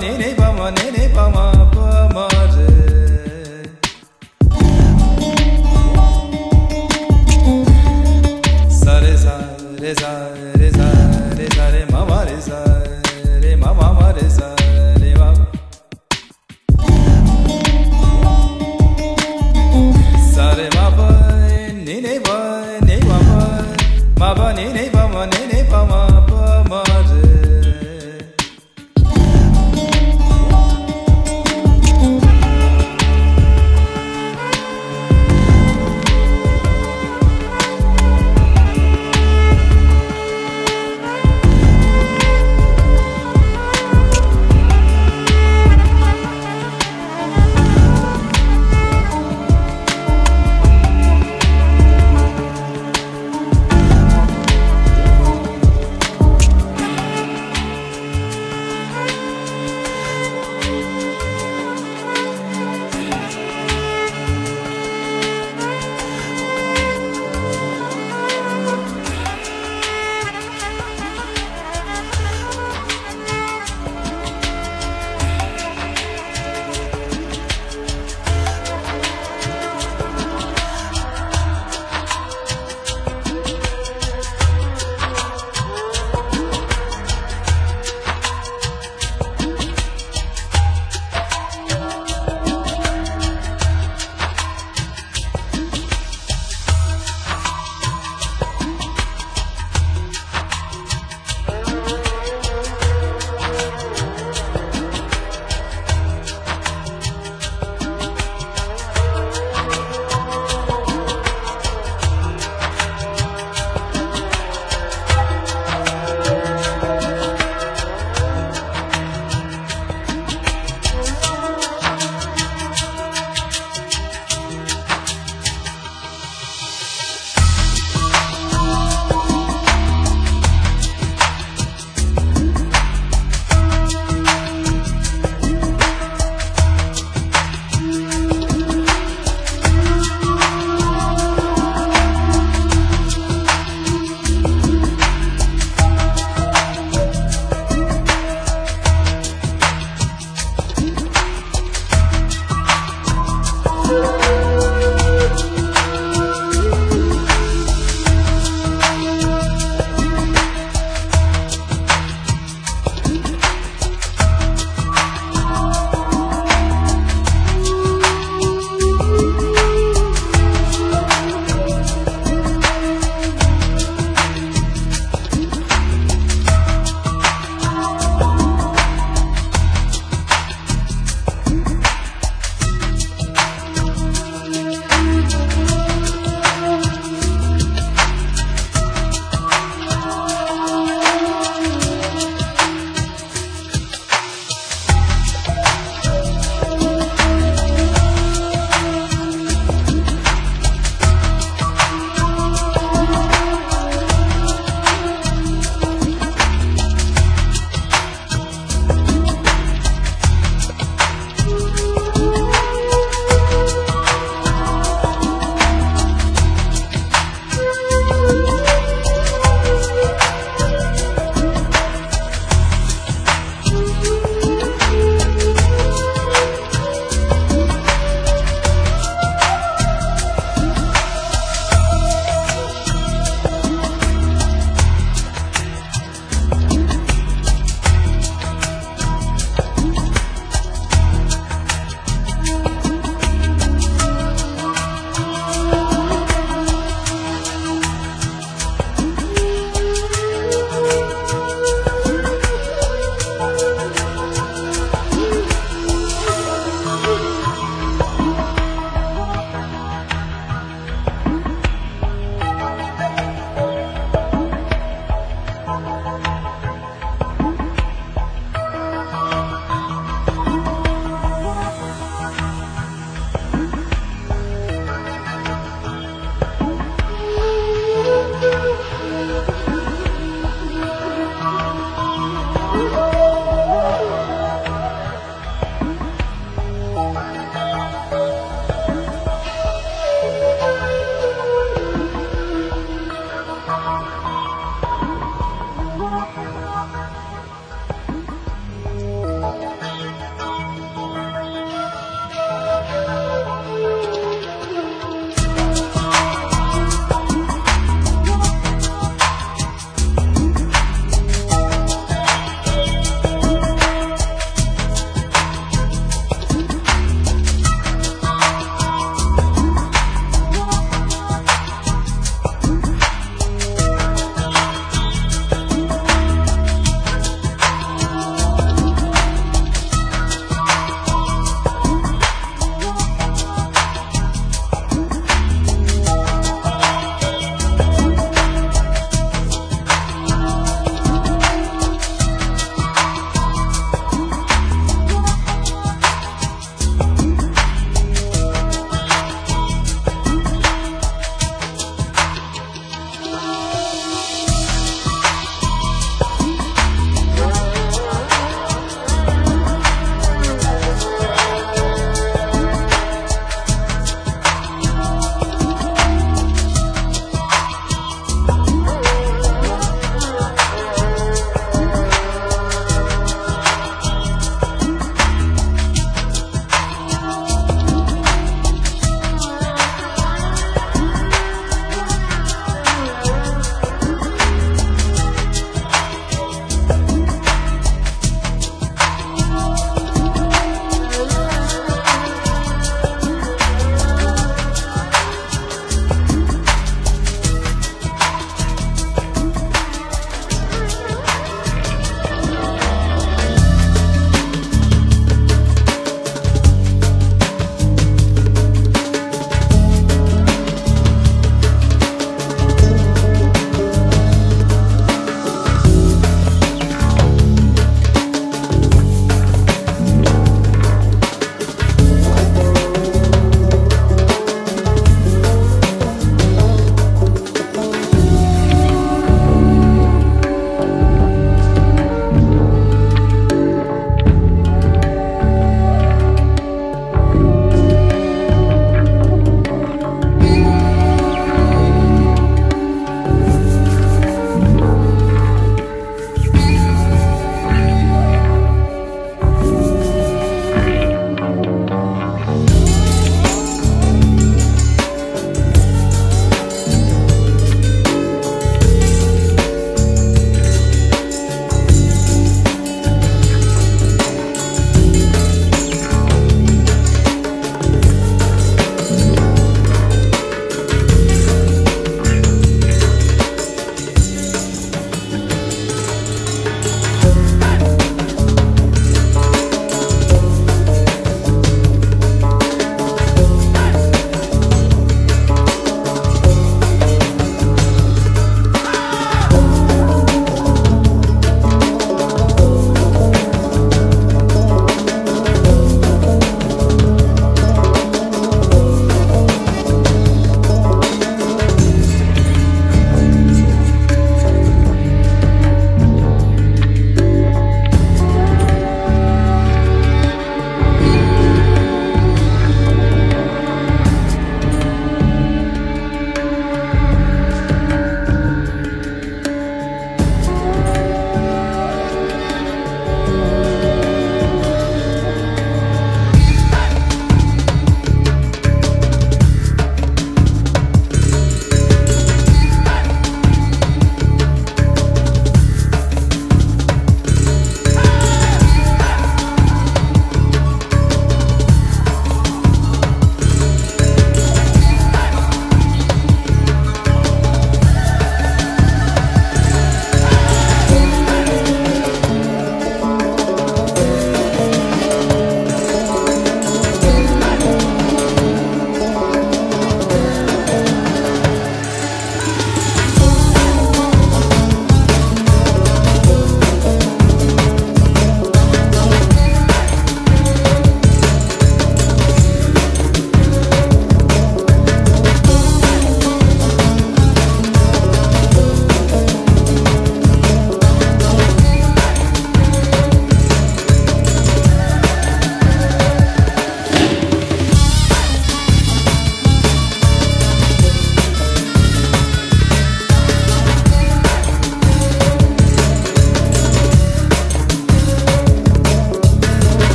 ni ni pa ma ni pa pa ma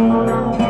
Música